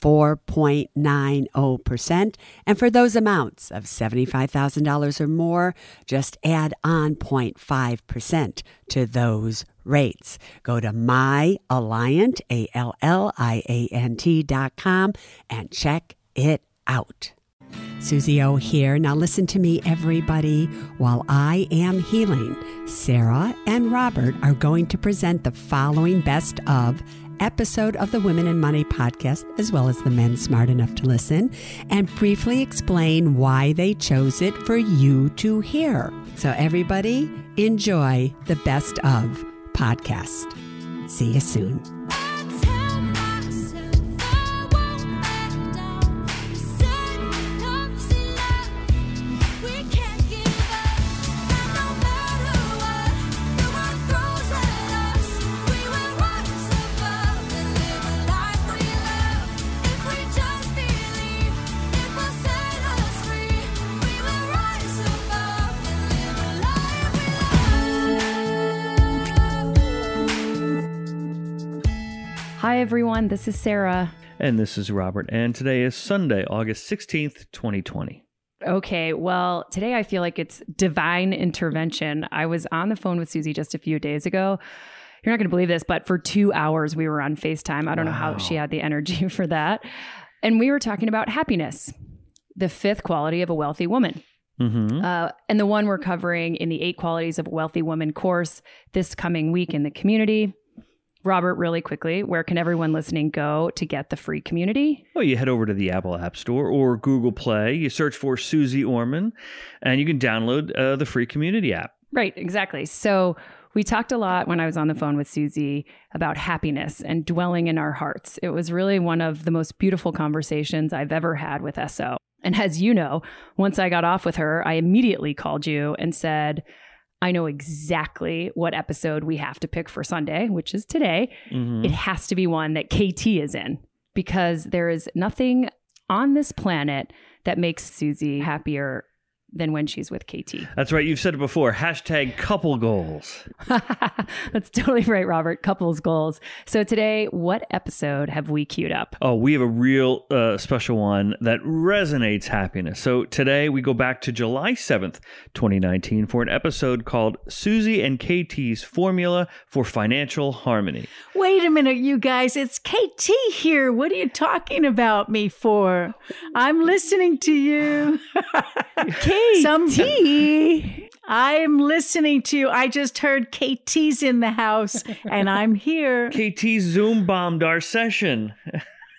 4.90%. And for those amounts of $75,000 or more, just add on 0.5% to those rates. Go to myalliant, A-L-L-I-A-N-T dot com and check it out. Suze O here. Now listen to me, everybody. While I am healing, Sarah and Robert are going to present the following best of episode of the Women and Money podcast, as well as the men smart enough to listen, and briefly explain why they chose it for you to hear. So, everybody, enjoy the best of podcast. See you soon. Hi, everyone. This is Sarah. And this is Robert. And today is Sunday, August 16th, 2020. Okay, well, today I feel like it's divine intervention. I was on the phone with Suze just a few days ago. You're not going to believe this, but for two hours we were on FaceTime. I don't wow. know how she had the energy for that. And we were talking about happiness, the fifth quality of a wealthy woman. Mm-hmm. Uh, and the one we're covering in the Eight Qualities of a Wealthy Woman course this coming week in the community. Robert, really quickly, where can everyone listening go to get the free community? Well, you head over to the Apple App Store or Google Play. You search for Suze Orman, and you can download uh, the free community app. Right, exactly. So we talked a lot when I was on the phone with Suze about happiness and dwelling in our hearts. It was really one of the most beautiful conversations I've ever had with SO. And as you know, once I got off with her, I immediately called you and said, I know exactly what episode we have to pick for Sunday, which is today. Mm-hmm. It has to be one that KT is in because there is nothing on this planet that makes Suze happier than when she's with KT. That's right. You've said it before. Hashtag couple goals. That's totally right, Robert. Couples goals. So today, what episode have we queued up? Oh, we have a real uh, special one that resonates happiness. So today we go back to July 7th, 2019 for an episode called Suze and KT's Formula for Financial Harmony. Wait a minute, you guys. It's KT here. What are you talking about me for? I'm listening to you. KT. Some tea. I'm listening to you. I just heard KT's in the house and I'm here. KT Zoom bombed our session.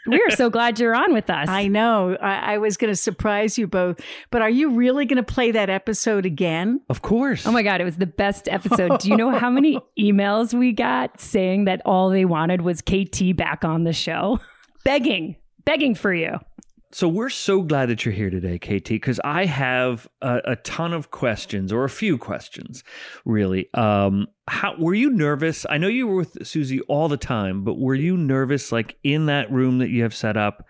we are so glad you're on with us. I know. I, I was going to surprise you both, but are you really going to play that episode again? Of course. Oh my God, it was the best episode. Do you know how many emails we got saying that all they wanted was KT back on the show? begging, begging for you. So we're so glad that you're here today, KT, because I have a, a, ton of questions, or a few questions, really. Um, how were you nervous? I know you were with Suze all the time, but were you nervous, like in that room that you have set up?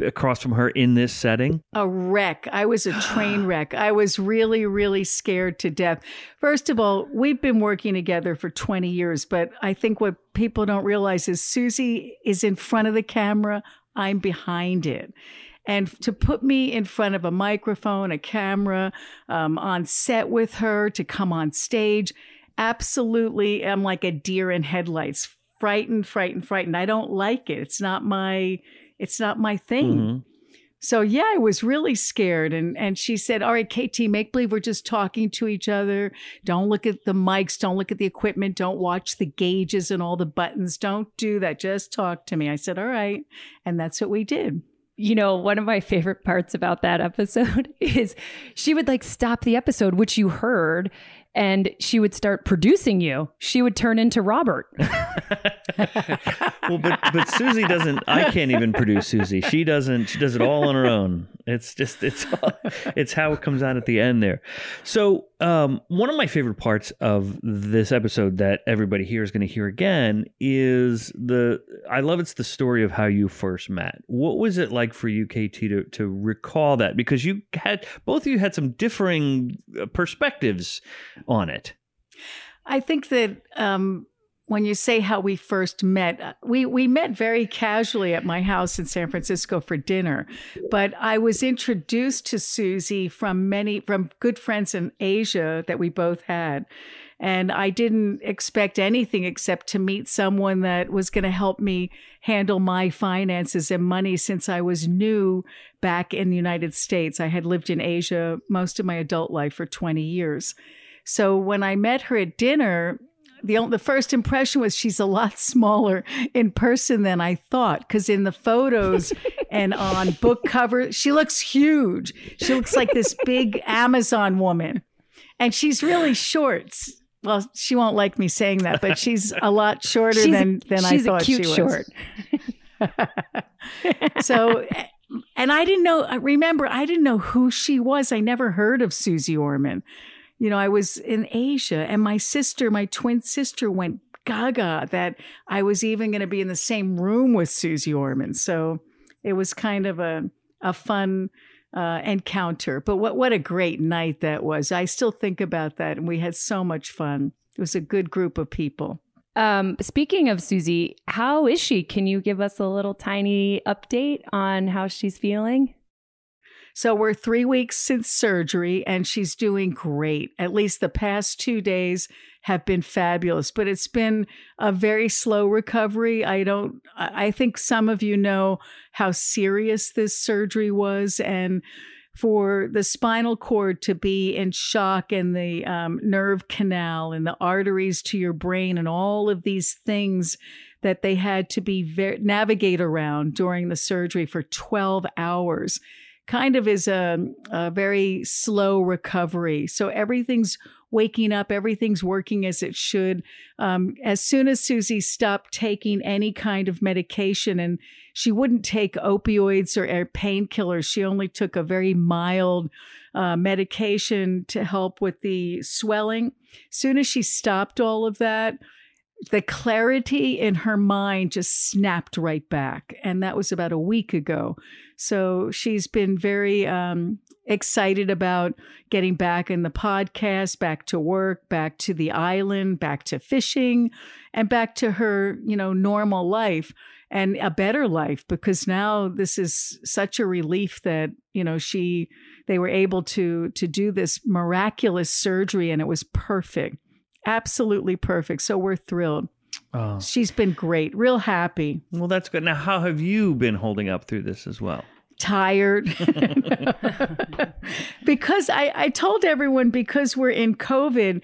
across from her in this setting? A wreck. I was a train wreck. I was really, really scared to death. First of all, we've been working together for 20 years, but I think what people don't realize is Suze is in front of the camera. I'm behind it. And to put me in front of a microphone, a camera, um, on set with her, to come on stage, absolutely am like a deer in headlights. Frightened, frightened, frightened. I don't like it. It's not my, it's not my thing. Mm-hmm. So yeah, I was really scared. And and she said, All right, KT, make believe we're just talking to each other. Don't look at the mics, don't look at the equipment, don't watch the gauges and all the buttons. Don't do that. Just talk to me. I said, All right. And that's what we did you know, one of my favorite parts about that episode is she would like stop the episode, which you heard, and she would start producing you, she would turn into Robert. well, but but Suze doesn't. I can't even produce Suze. She doesn't. She does it all on her own. It's just it's all, it's how it comes out at the end there. So um, one of my favorite parts of this episode that everybody here is going to hear again is the. I love it's the story of how you first met. What was it like for you, KT, to to recall that because you had both of you had some differing uh, perspectives on it. I think that um, when you say how we first met, uh, we we met very casually at my house in San Francisco for dinner. But I was introduced to Suze from many from good friends in Asia that we both had. And I didn't expect anything except to meet someone that was going to help me handle my finances and money since I was new back in the United States. I had lived in Asia most of my adult life for 20 years. So when I met her at dinner, the the first impression was she's a lot smaller in person than I thought because in the photos and on book cover she looks huge. She looks like this big Amazon woman, and she's really short. Well, she won't like me saying that, but she's a lot shorter she's than than I thought she was. Short. so, and I didn't know. Remember, I didn't know who she was. I never heard of Suze Orman you know, I was in Asia and my sister, my twin sister went gaga that I was even going to be in the same room with Suze Orman. So it was kind of a, a fun uh, encounter. But what, what a great night that was. I still think about that and we had so much fun. It was a good group of people. Um, speaking of Suze, how is she? Can you give us a little tiny update on how she's feeling? So we're three weeks since surgery, and she's doing great. At least the past two days have been fabulous, but it's been a very slow recovery. I don't, I think some of you know how serious this surgery was, and for the spinal cord to be in shock and the um, nerve canal and the arteries to your brain and all of these things that they had to be ver- navigate around during the surgery for 12 hours kind of is a, a very slow recovery. So everything's waking up, everything's working as it should. Um, as soon as Suze stopped taking any kind of medication, and she wouldn't take opioids or, painkillers, she only took a very mild uh, medication to help with the swelling. As soon as she stopped all of that, the clarity in her mind just snapped right back. And that was about a week ago. So she's been very um, excited about getting back in the podcast, back to work, back to the island, back to fishing, and back to her, you know, normal life and a better life because now this is such a relief that you know she they were able to to do this miraculous surgery and it was perfect absolutely perfect. So we're thrilled. Oh. She's been great, real happy. Well, that's good. Now, how have you been holding up through this as well? Tired. because I, I told everyone because we're in COVID,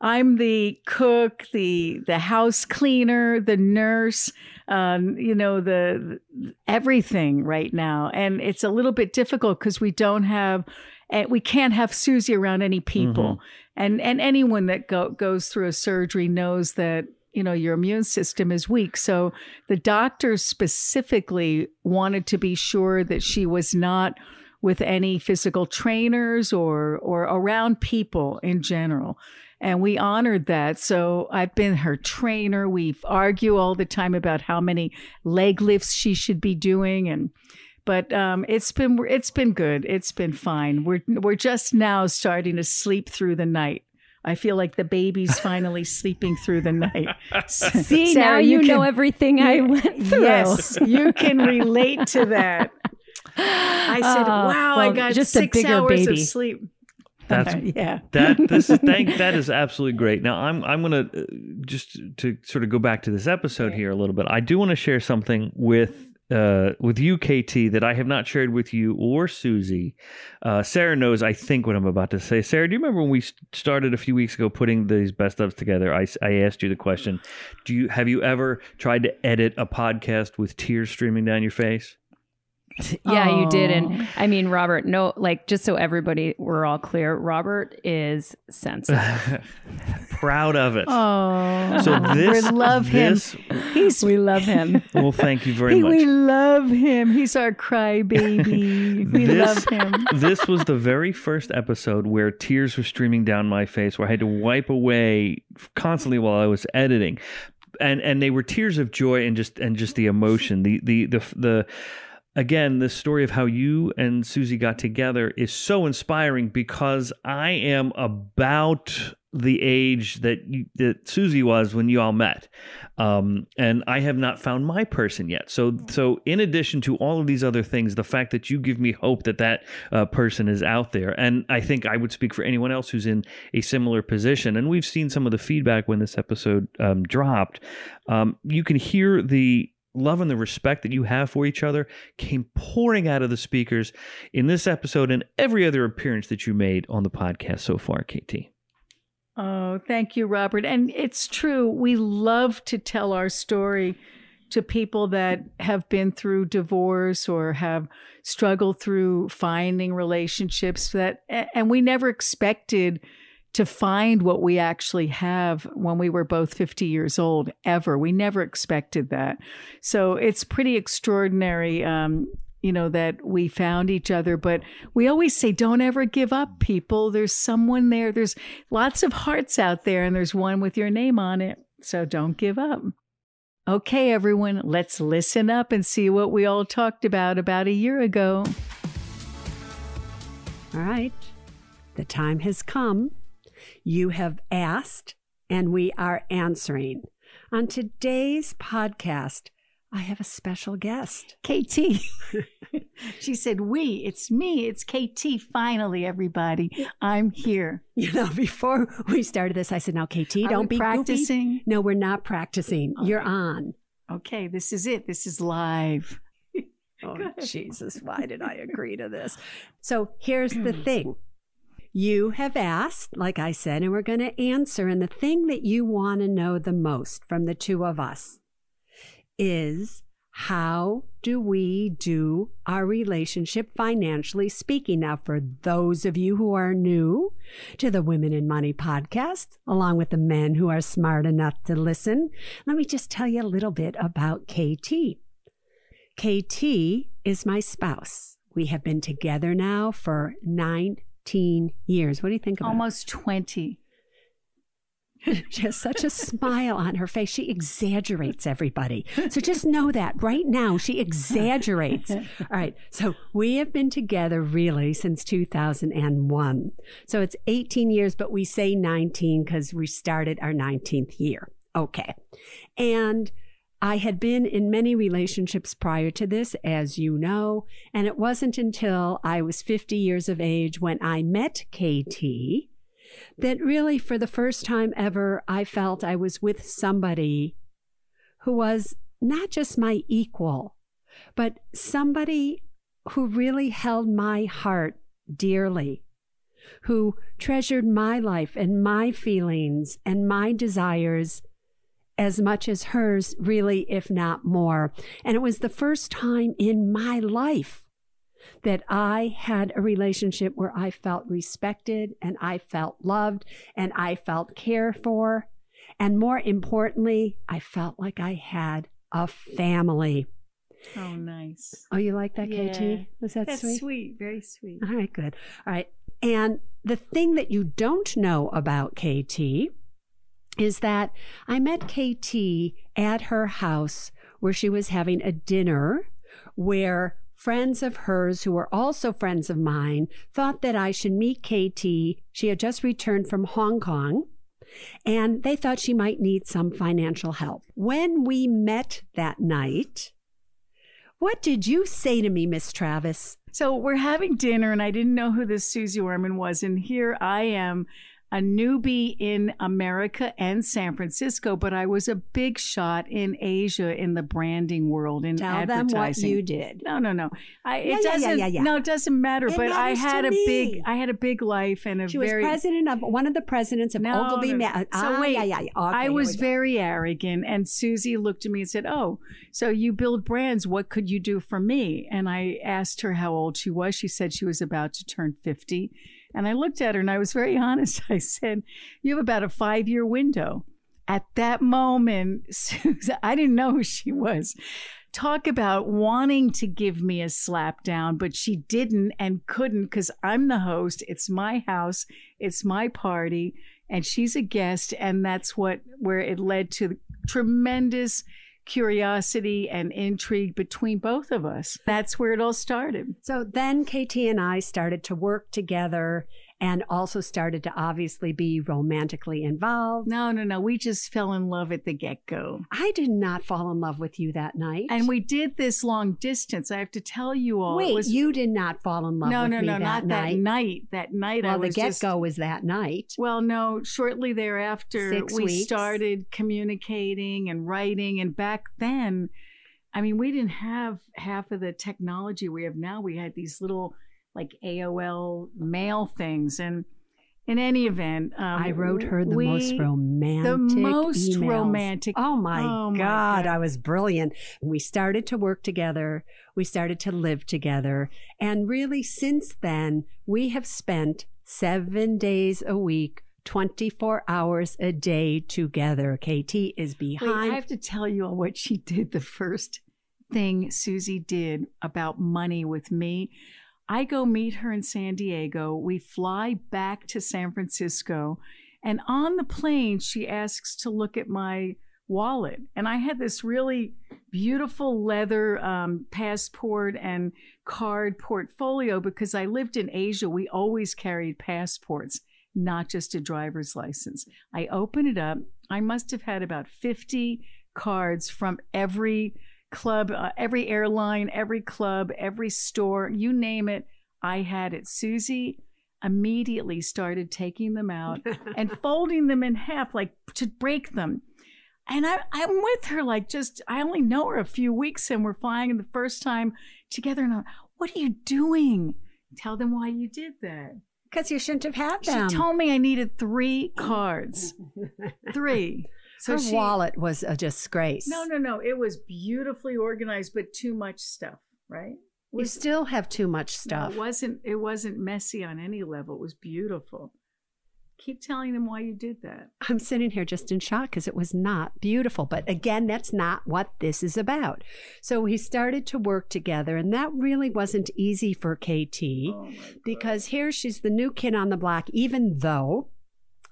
I'm the cook, the the house cleaner, the nurse, um, you know, the, the everything right now, and it's a little bit difficult because we don't have and we can't have Suze around any people. Mm-hmm. And and anyone that go, goes through a surgery knows that you know your immune system is weak. So the doctors specifically wanted to be sure that she was not with any physical trainers or or around people in general and we honored that. So I've been her trainer. We argue all the time about how many leg lifts she should be doing, and but um, it's been it's been good. It's been fine. We're we're just now starting to sleep through the night. I feel like the baby's finally sleeping through the night. See, Sarah, now you, you can, know everything you, I went through. Yes, you can relate to that. I said, uh, "Wow, well, I got just six a bigger hours baby. of sleep." That's yeah. That this is thank that is absolutely great. Now I'm I'm gonna uh, just to sort of go back to this episode here a little bit. I do want to share something with uh, with you, KT, that I have not shared with you or Suze. Uh, Sarah knows, I think, what I'm about to say. Sarah, do you remember when we started a few weeks ago putting these best ofs together? I, I asked you the question: Do you have you ever tried to edit a podcast with tears streaming down your face? Yeah, you did. And I mean, Robert, no, like, just so everybody, we're all clear, Robert is sensitive. Proud of it. Oh, So this, we love him. this- He's we love him. well, thank you very he, much. we love him. He's our crybaby. We This- love him. this was the very first episode where tears were streaming down my face, where I had to wipe away constantly while I was editing, and and they were tears of joy and just and just the emotion, the the the the. Again, this story of how you and Suze got together is so inspiring because I am about the age that you, that Suze was when you all met, um, and I have not found my person yet. So, so in addition to all of these other things, the fact that you give me hope that that uh, person is out there, and I think I would speak for anyone else who's in a similar position. And we've seen some of the feedback when this episode um, dropped. Um, you can hear the love and the respect that you have for each other came pouring out of the speakers in this episode and every other appearance that you made on the podcast so far, KT. Oh, thank you, Robert. And it's true. We love to tell our story to people that have been through divorce or have struggled through finding relationships that and we never expected to find what we actually have when we were both 50 years old ever. We never expected that. So it's pretty extraordinary um, you know that we found each other but we always say don't ever give up people. There's someone there. There's lots of hearts out there and there's one with your name on it. So don't give up. Okay everyone let's listen up and see what we all talked about about a year ago. All right. The time has come. You have asked, and we are answering. On today's podcast, I have a special guest. KT. she said, We, it's me, it's KT. Finally, everybody, I'm here. You know, before we started this, I said, "Now, KT, Are don't be practicing? Goofy. No, we're not practicing. You're on. Okay, this is it. This is live. Oh, Jesus, why did I agree to this? So here's the thing. You have asked, like I said, and we're going to answer. And the thing that you want to know the most from the two of us is how do we do our relationship financially speaking? Now, for those of you who are new to the Women in Money podcast, along with the men who are smart enough to listen, let me just tell you a little bit about KT. KT is my spouse. We have been together now for 19 years. What do you think about Almost 20. it? She has such a smile on her face. She exaggerates everybody. So just know that right now, she exaggerates. All right. So we have been together really since 2001. So it's 18 years, but we say 19 because we started our 19th year. Okay. And I had been in many relationships prior to this, as you know, and it wasn't until I was 50 years of age when I met KT that really, for the first time ever, I felt I was with somebody who was not just my equal, but somebody who really held my heart dearly, who treasured my life and my feelings and my desires as much as hers, really, if not more. And it was the first time in my life that I had a relationship where I felt respected and I felt loved and I felt cared for. And more importantly, I felt like I had a family. Oh, nice. Oh, you like that, Yeah. KT? Was that That's sweet? sweet. Very sweet. All right, good. All right. And the thing that you don't know about KT is that I met KT at her house where she was having a dinner where friends of hers who were also friends of mine thought that I should meet KT. She had just returned from Hong Kong and they thought she might need some financial help. When we met that night, what did you say to me, Miss Travis? So we're having dinner, and I didn't know who this Suze Orman was. And here I am. A newbie in America and San Francisco, but I was a big shot in Asia in the branding world in Tell them what advertising. you did. No, no, no. I, Yeah, it yeah, doesn't. yeah, yeah. No, it doesn't matter. It but I had a me. big, I had a big life and a She was very. president of one of the presidents of No, Ogilvy. no, no. Ma- So ah, wait, yeah, yeah, yeah. Okay, I was very arrogant, and Suze looked at me and said, "Oh, so you build brands? What could you do for me?" And I asked her how old she was. She said she was about to turn fifty, and I looked at her and I was very honest. I said, "You have about a five-year window." At that moment, Suze, I didn't know who she was. Talk about wanting to give me a slap down, but she didn't and couldn't because I'm the host. It's my house, it's my party, and she's a guest. And that's what where it led to tremendous curiosity and intrigue between both of us. That's where it all started. So then KT and I started to work together and also started to obviously be romantically involved. No, no, no. We just fell in love at the get go. I did not fall in love with you that night. And we did this long distance. I have to tell you all. Wait, was, you did not fall in love no, no, no, not night. that night. That night, I well, the was get just- go was that night. Well, no, shortly thereafter, Six we weeks. started communicating and writing. And back then, I mean, we didn't have half of the technology we have now. We had these little like AOL mail things. And in any event, um, I wrote her the we- most romantic. the most emails. romantic. Oh my, Oh my God, God. I was brilliant. We started to work together. We started to live together. And really, since then, we have spent seven days a week, 24 hours a day together. KT is Wait, behind. I have to tell you all what she did. The first thing Suze did about money with me. I go meet her in San Diego. We fly back to San Francisco. And on the plane, she asks to look at my wallet. And I had this really beautiful leather um, passport and card portfolio because I lived in Asia. We always carried passports, not just a driver's license. I open it up. I must have had about 50 cards from every club, uh, every airline, every club, every store, you name it. I had it. Suze immediately started taking them out and folding them in half, like to break them. And I, I'm with her, like just, I only know her a few weeks and we're flying the first time together. And I'm, what are you doing? Tell them why you did that. Because you shouldn't have had them. She told me I needed three cards. Three. So Her she, wallet was a disgrace. No, no, no. It was beautifully organized, but too much stuff, right? We still have too much No, stuff. it wasn't. It wasn't messy on any level. It was beautiful. Keep telling them why you did that. I'm sitting here just in shock because it was not beautiful. But again, that's not what this is about. So we started to work together, and that really wasn't easy for KT oh because here she's the new kid on the block, even though.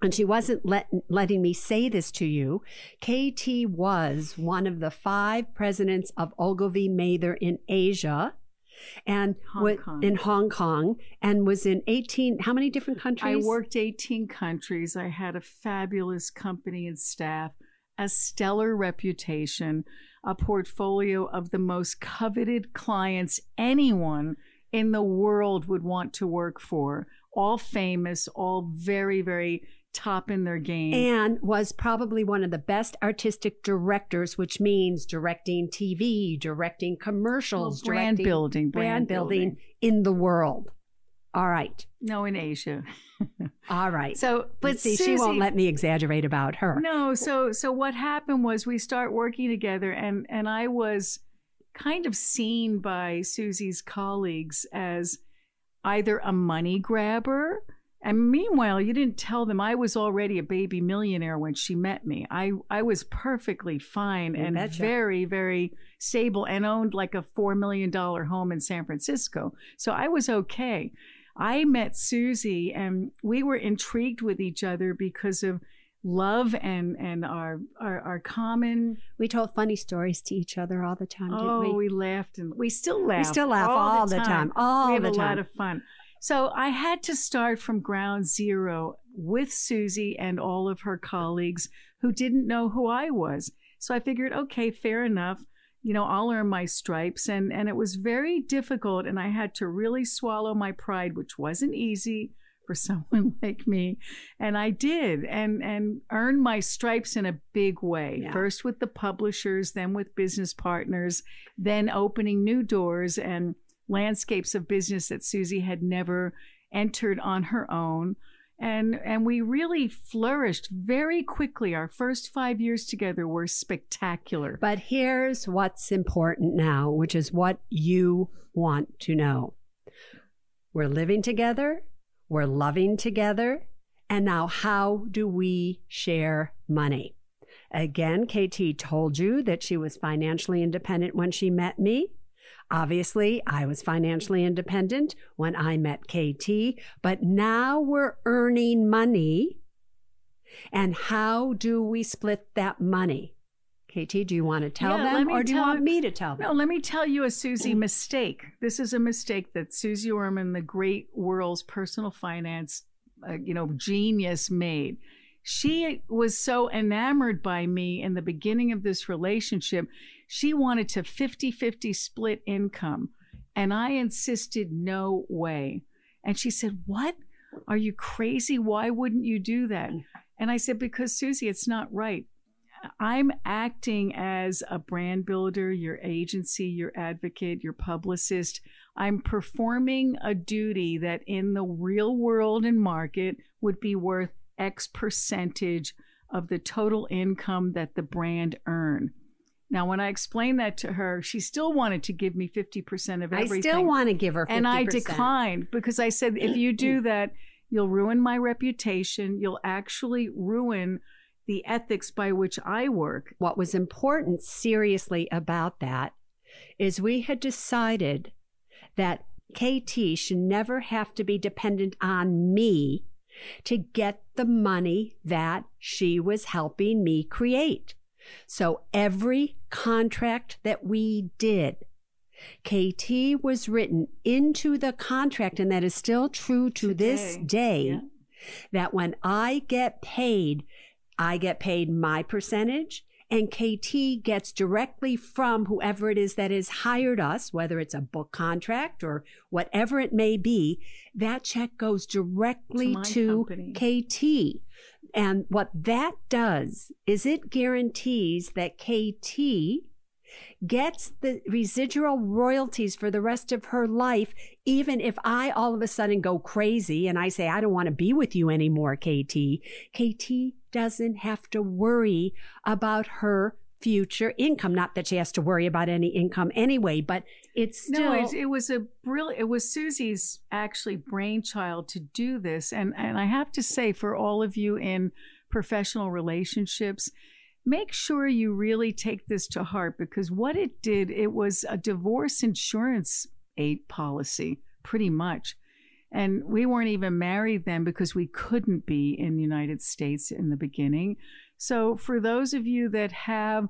And she wasn't let, letting me say this to you. KT was one of the five presidents of Ogilvy Mather in Asia and Hong Kong. in Hong Kong and was in 18, how many different countries? I worked 18 countries. I had a fabulous company and staff, a stellar reputation, a portfolio of the most coveted clients anyone in the world would want to work for. All famous, all very, very top in their game. and was probably one of the best artistic directors, which means directing TV, directing Well, commercials, brand directing building, brand building in the world. All right. No, in Asia. All right. So, but see, she won't let me exaggerate about her. No, so so what happened was we start working together and and I was kind of seen by Suze's colleagues as either a money grabber and meanwhile you didn't tell them I was already a baby millionaire when she met me. I I was perfectly fine You and betcha. very very stable and owned like a 4 million dollar home in San Francisco. So I was okay. I met Suze and we were intrigued with each other because of love and and our our, our common We told funny stories to each other all the time, didn't oh we? we laughed and we still laugh We still laugh all, the time. All we have the a time. lot of fun so i had to start from ground zero with suze and all of her colleagues who didn't know who i was so i figured okay fair enough you know i'll earn my stripes and and it was very difficult and i had to really swallow my pride which wasn't easy for someone like me. And I did and and earned my stripes in a big way. Yeah. First with the publishers, then with business partners, then opening new doors and landscapes of business that Suze had never entered on her own. And and we really flourished very quickly. Our first 5 years together were spectacular. But here's what's important now, which is what you want to know. We're living together, we're loving together, and now how do we share money? Again, KT told you that she was financially independent when she met me. Obviously, I was financially independent when I met KT, but now we're earning money. And how do we split that money? KT, do you want to tell Yeah, them or do you want me to tell them? No, let me tell you a Suze mistake. This is a mistake that Suze Orman, the great world's personal finance, uh, you know, genius made. She was so enamored by me in the beginning of this relationship. She wanted to 50-50 split income, and I insisted no way. And she said, "What? Are you crazy? Why wouldn't you do that?" And I said, "Because Suze, it's not right. I'm acting as a brand builder, your agency, your advocate, your publicist. I'm performing a duty that in the real world and market would be worth X percentage of the total income that the brand earned. Now, when I explained that to her, she still wanted to give me 50% of everything. I still want to give her 50%. And I declined because I said, if you do that, you'll ruin my reputation. You'll actually ruin the ethics by which I work. What was important, seriously, about that is we had decided that KT should never have to be dependent on me to get the money that she was helping me create. So every contract that we did, KT was written into the contract, and that is still true to this day. Yeah. That when I get paid, I get paid my percentage, and KT gets directly from whoever it is that has hired us, whether it's a book contract or whatever it may be, that check goes directly To to. KT. And what that does is it guarantees that KT gets the residual royalties for the rest of her life, even if I all of a sudden go crazy and I say, I don't want to be with you anymore, KT. KT doesn't have to worry about her future income. Not that she has to worry about any income anyway, but it's still. no, it, it was a brilliant. It was Susie's actually brainchild to do this, and and I have to say, for all of you in professional relationships, make sure you really take this to heart because what it did, it was a divorce insurance aid policy, pretty much. And we weren't even married then because we couldn't be in the United States in the beginning. So for those of you that have,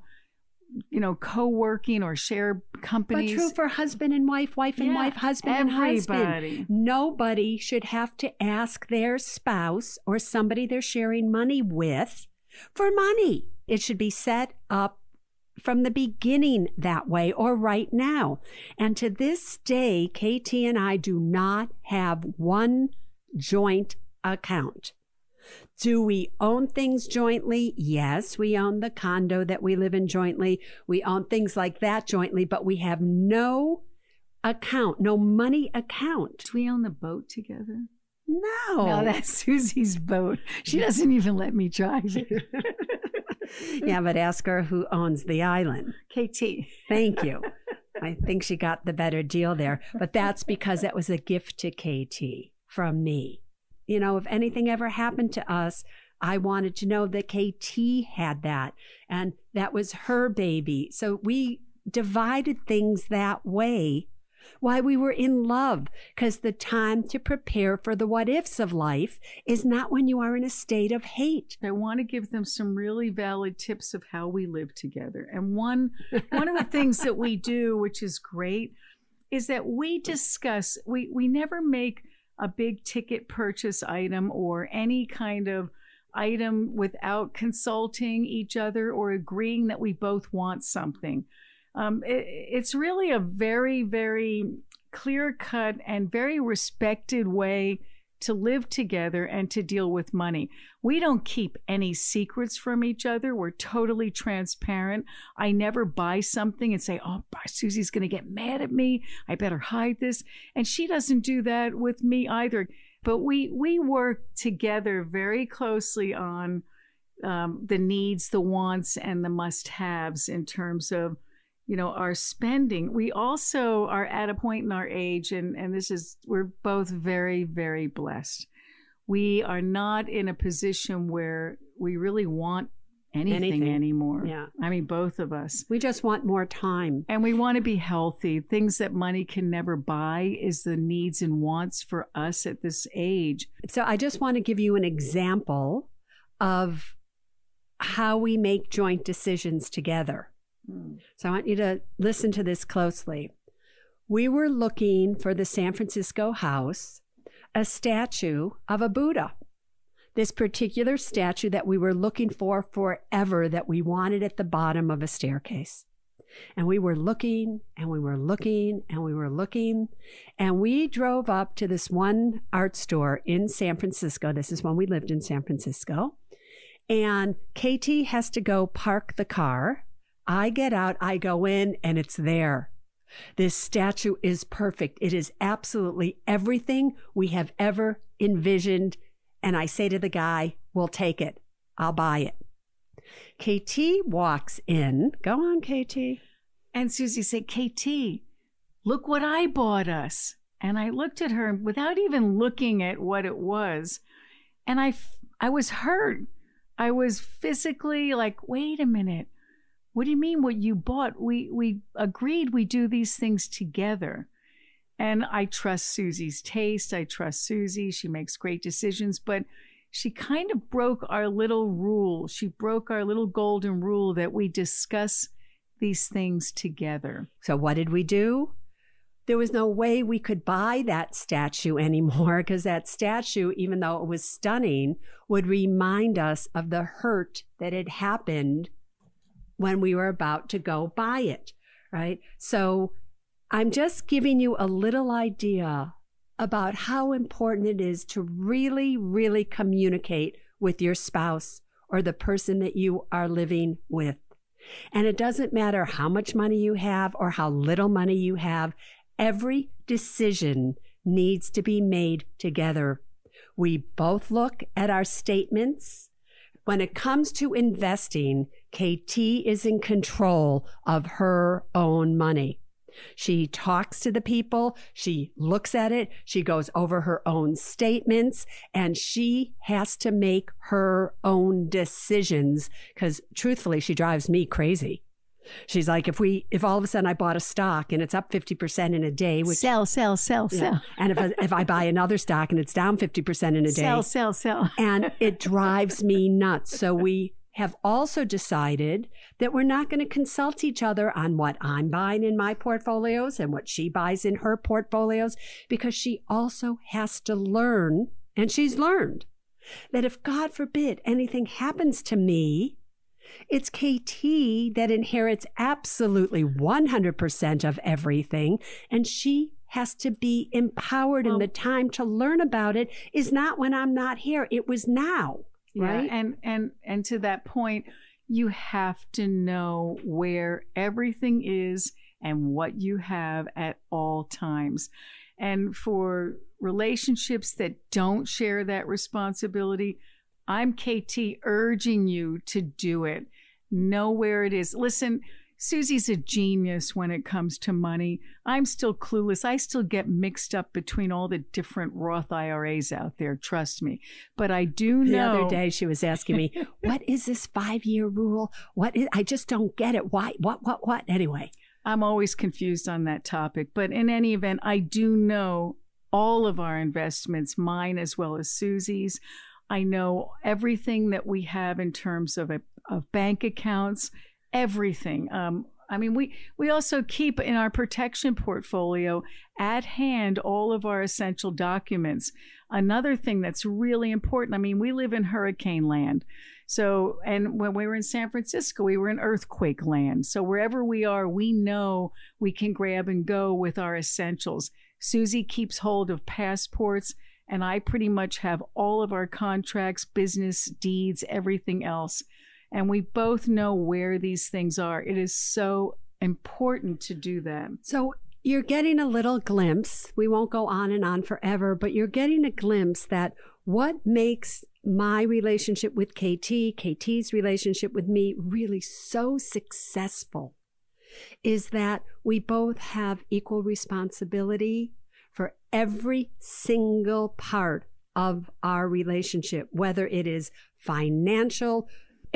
you know, co-working or share companies. but true for husband and wife, wife and Yeah, wife, husband and husband. Nobody should have to ask their spouse or somebody they're sharing money with for money. It should be set up from the beginning that way or right now. And to this day, KT and I do not have one joint account. Do we own things jointly? Yes, we own the condo that we live in jointly. We own things like that jointly, but we have no account, no money account. Do we own the boat together? No. No, that's Susie's boat. She doesn't even let me drive it. yeah, but ask her who owns the island. KT. Thank you. I think she got the better deal there, but that's because that was a gift to KT from me. You know, if anything ever happened to us, I wanted to know that KT had that and that was her baby. So we divided things that way why we were in love because the time to prepare for the what ifs of life is not when you are in a state of hate. I want to give them some really valid tips of how we live together. And one one of the things that we do, which is great, is that we discuss we we never make a big ticket purchase item or any kind of item without consulting each other or agreeing that we both want something. Um, it, it's really a very, very clear cut and very respected way to live together and to deal with money. We don't keep any secrets from each other. We're totally transparent. I never buy something and say, Oh, Suze's going to get mad at me. I better hide this. And she doesn't do that with me either. But we, we work together very closely on um, the needs, the wants, and the must haves in terms of you know our spending. We also are at a point in our age and and this is we're both very very blessed. We are not in a position where we really want anything, anything, anymore. Yeah. I mean both of us. We just want more time. And we want to be healthy. Things that money can never buy is the needs and wants for us at this age. So i just want to give you an example of how we make joint decisions together so I want you to listen to this closely. We were looking for the San Francisco house, a statue of a Buddha. This particular statue that we were looking for forever, that we wanted at the bottom of a staircase. And we were looking and we were looking and we were looking. And we drove up to this one art store in San Francisco. This is when we lived in San Francisco. And KT has to go park the car I get out, I go in, and it's there. This statue is perfect. It is absolutely everything we have ever envisioned. And I say to the guy, We'll take it. I'll buy it. KT walks in. Go on, KT. And Suze said, KT, look what I bought us. And I looked at her without even looking at what it was. And I, I was hurt. I was physically like, wait a minute. What do you mean what you bought? We we agreed we do these things together. And I trust Suze's taste. I trust Suze. She makes great decisions, but she kind of broke our little rule. She broke our little golden rule that we discuss these things together. So what did we do? There was no way we could buy that statue anymore because that statue, even though it was stunning, would remind us of the hurt that had happened when we were about to go buy it, right? So I'm just giving you a little idea about how important it is to really, really communicate with your spouse or the person that you are living with. And it doesn't matter how much money you have or how little money you have, every decision needs to be made together. We both look at our statements. When it comes to investing, KT is in control of her own money. She talks to the people. She looks at it. She goes over her own statements and she has to make her own decisions because truthfully, she drives me crazy. She's like, if we, if all of a sudden I bought a stock and it's up 50% in a day, which sell, sell, sell, yeah. sell. And if I, if I buy another stock and it's down 50% in a day, sell, sell, sell. and it drives me nuts. So we have also decided that we're not going to consult each other on what I'm buying in my portfolios and what she buys in her portfolios because she also has to learn, and she's learned, that if God forbid anything happens to me, it's KT that inherits absolutely 100% of everything, and she has to be empowered, well, and the time to learn about it is not when I'm not here. It was now right yeah, and and and to that point you have to know where everything is and what you have at all times and for relationships that don't share that responsibility i'm kt urging you to do it know where it is listen Suze's a genius when it comes to money. I'm still clueless. I still get mixed up between all the different Roth IRAs out there, trust me. But I do know. The other day she was asking me, what is this five year rule? What is, I just don't get it. Why? What, what, what? Anyway. I'm always confused on that topic. But in any event, I do know all of our investments, mine as well as Suze's. I know everything that we have in terms of, a, of bank accounts everything. Um, I mean, we, we also keep in our protection portfolio at hand all of our essential documents. Another thing that's really important, I mean, we live in hurricane land. So, and when we were in San Francisco, we were in earthquake land. So, wherever we are, we know we can grab and go with our essentials. Suze keeps hold of passports And I pretty much have all of our contracts, business deeds, everything else. And we both know where these things are. It is so important to do that. So you're getting a little glimpse. We won't go on and on forever, but you're getting a glimpse that what makes my relationship with KT, KT's relationship with me really so successful is that we both have equal responsibility for every single part of our relationship, whether it is financial,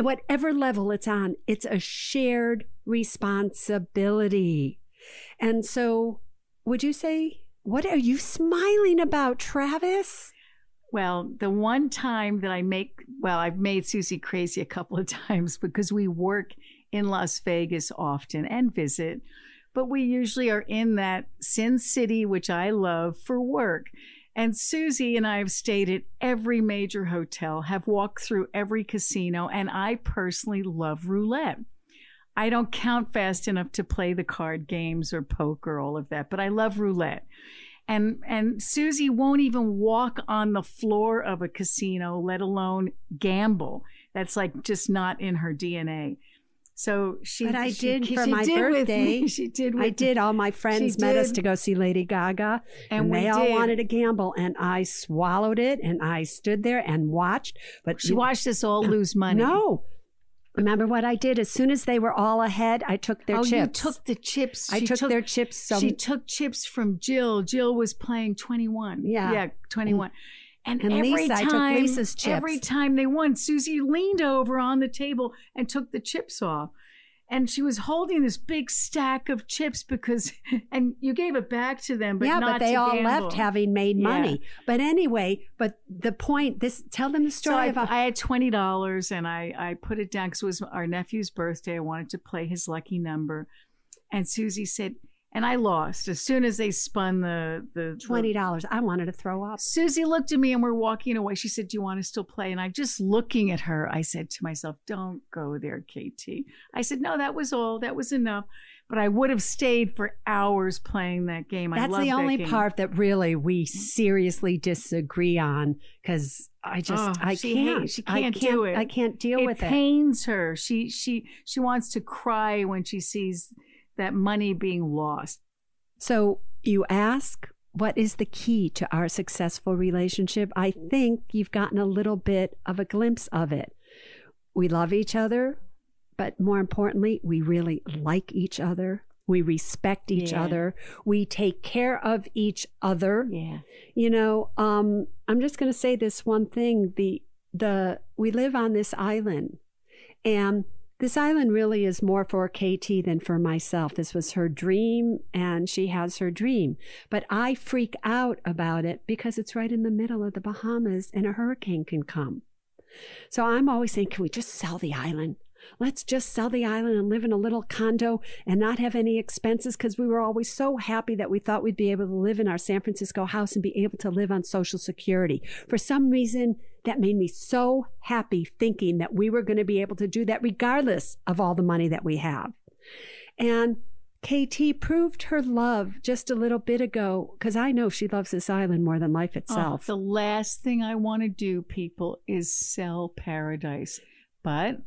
whatever level it's on, it's a shared responsibility. And so, would you say, what are you smiling about, Travis? Well, the one time that I make, well, I've made Suze crazy a couple of times because we work in Las Vegas often and visit, but we usually are in that Sin City, which I love, for work. And Suze and I have stayed at every major hotel, have walked through every casino, and I personally love roulette. I don't count fast enough to play the card games or poker, all of that, but I love roulette. And and Suze won't even walk on the floor of a casino, let alone gamble. That's like just not in her DNA. So she. But I she, did she for my did birthday. She did. With I did. All my friends met us to go see Lady Gaga, And and, we they all did. wanted to gamble, and I swallowed it, and I stood there and watched. But She watched us all lose money. No, remember what I did? As soon as they were all ahead, I took their oh, chips. you took the chips. I She took, their chips. So she took chips from Jill. Jill was playing 21. Yeah. Yeah, 21. Mm. And, And every Lisa, I time, took Lisa's chips. every time they won, Suze leaned over on the table and took the chips off. And she was holding this big stack of chips because, and you gave it back to them, but yeah, but they all gamble. left having made Yeah. money. But anyway, but the point. This tell them the So story I, about. I had twenty dollars and I, I put it down because it was our nephew's birthday. I wanted to play his lucky number, and Suze said, and I lost as soon as they spun the the Twenty dollars. I wanted to throw up. Suze looked at me and we're walking away. She said, Do you want to still play? And I just looking at her, I said to myself, Don't go there, KT. I said, No, that was all. That was enough. But I would have stayed for hours playing that game. That's the only game. part that really we mm-hmm. seriously disagree on because I just Oh, I she can't hates- she I can't can't do it. I can't deal it with it. pains her. She she she wants to cry when she sees that money being lost. So you ask, what is the key to our successful relationship? I think you've gotten a little bit of a glimpse of it. We love each other, but more importantly, we really like each other. We respect each Yeah. other. We take care of each other. Yeah. You know, um, I'm just going to say this one thing: the the we live on this island, and this island really is more for KT than for myself. This was her dream, and she has her dream. But I freak out about it because it's right in the middle of the Bahamas, and a hurricane can come. So I'm always saying, can we just sell the island? Let's just sell the island and live in a little condo and not have any expenses because we were always so happy that we thought we'd be able to live in our San Francisco house and be able to live on Social Security. For some reason, that made me so happy thinking that we were going to be able to do that regardless of all the money that we have. And KT proved her love just a little bit ago because I know she loves this island more than life Oh, itself. the last thing I want to do, people, is sell paradise. But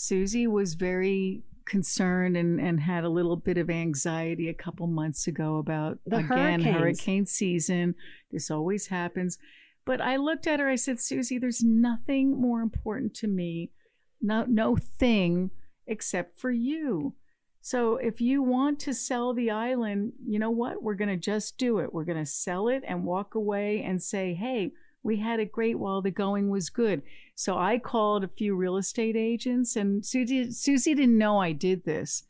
Suze was very concerned and, and had a little bit of anxiety a couple months ago about The again hurricanes. hurricane season. This always happens. But I looked at her, I said, Suze, there's nothing more important to me, no no thing except for you. So if you want to sell the island, you know what? We're going to just do it. We're going to sell it and walk away and say, hey, we had it great while the going was good. So I called a few real estate agents, and Suze, Suze didn't know I did this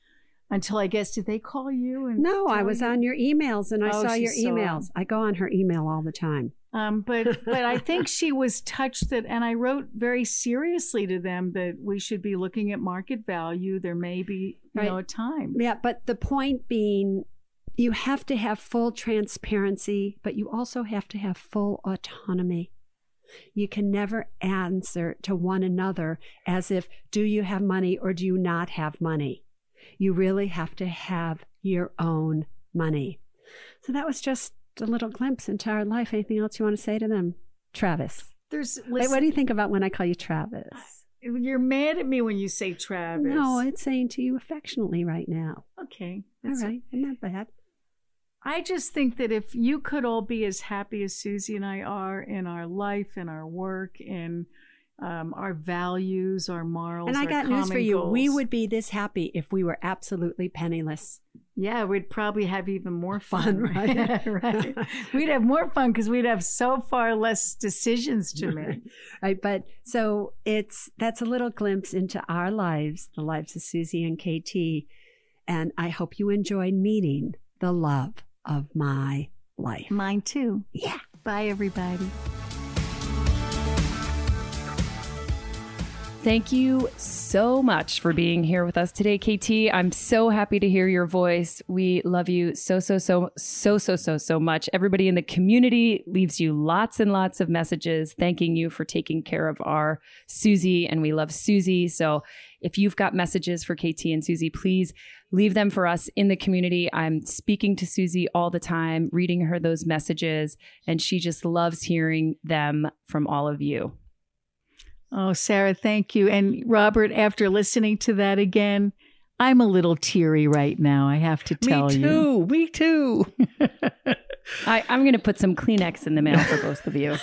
until I guess, did they call you? And No, I was you? on your emails and I Oh, saw your saw 'em. emails. I go on her email all the time. Um, but but I think she was touched that, and I wrote very seriously to them that we should be looking at market value. There may be you Right. know a time. Yeah, but the point being, you have to have full transparency, but you also have to have full autonomy. You can never answer to one another as if, do you have money or do you not have money? You really have to have your own money. So that was just a little glimpse into our life. Anything else you want to say to them, Travis? There's listen, what do you think about when I call you Travis? you're mad at me when you say Travis. No, it's saying to you affectionately right now. okay. All right, isn't bad? I just think that if you could all be as happy as Suze and I are in our life, in our work, in um, our values, our morals, And I got news for you. We would be this happy if we were absolutely penniless. Yeah, we'd probably have even more Fun, fun, right? right. We'd have more fun because we'd have so far less decisions to make. right but so it's that's a little glimpse into our lives the lives of suze and kt and i hope you enjoyed meeting the love of my life Mine too. yeah Bye, everybody. Thank you so much for being here with us today, KT. I'm so happy to hear your voice. We love you so, so, so, so, so, so, so much. Everybody in the community leaves you lots and lots of messages thanking you for taking care of our Suze, and we love Suze. So if you've got messages for KT and Suze, please leave them for us in the community. I'm speaking to Suze all the time, reading her those messages, and she just loves hearing them from all of you. Oh, Sarah, thank you. And Robert, after listening to that again, I'm a little teary right now. I have to tell me you. too. Me too. I, I'm going to put some Kleenex in the mail for both of you.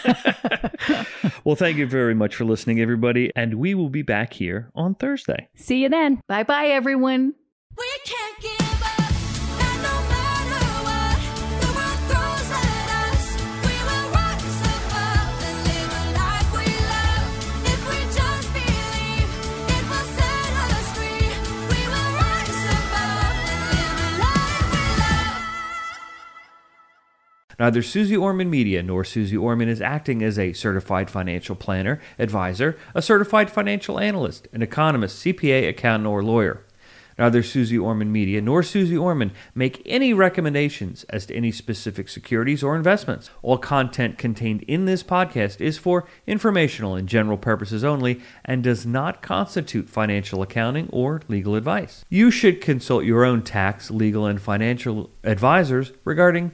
well, thank you very much for listening, everybody. And we will be back here on Thursday. See you then. Bye bye, everyone. Neither Suze Orman Media nor Suze Orman is acting as a certified financial planner, advisor, a certified financial analyst, an economist, CPA, accountant, or lawyer. Neither Suze Orman Media nor Suze Orman make any recommendations as to any specific securities or investments. All content contained in this podcast is for informational and general purposes only and does not constitute financial accounting or legal advice. You should consult your own tax, legal, and financial advisors regarding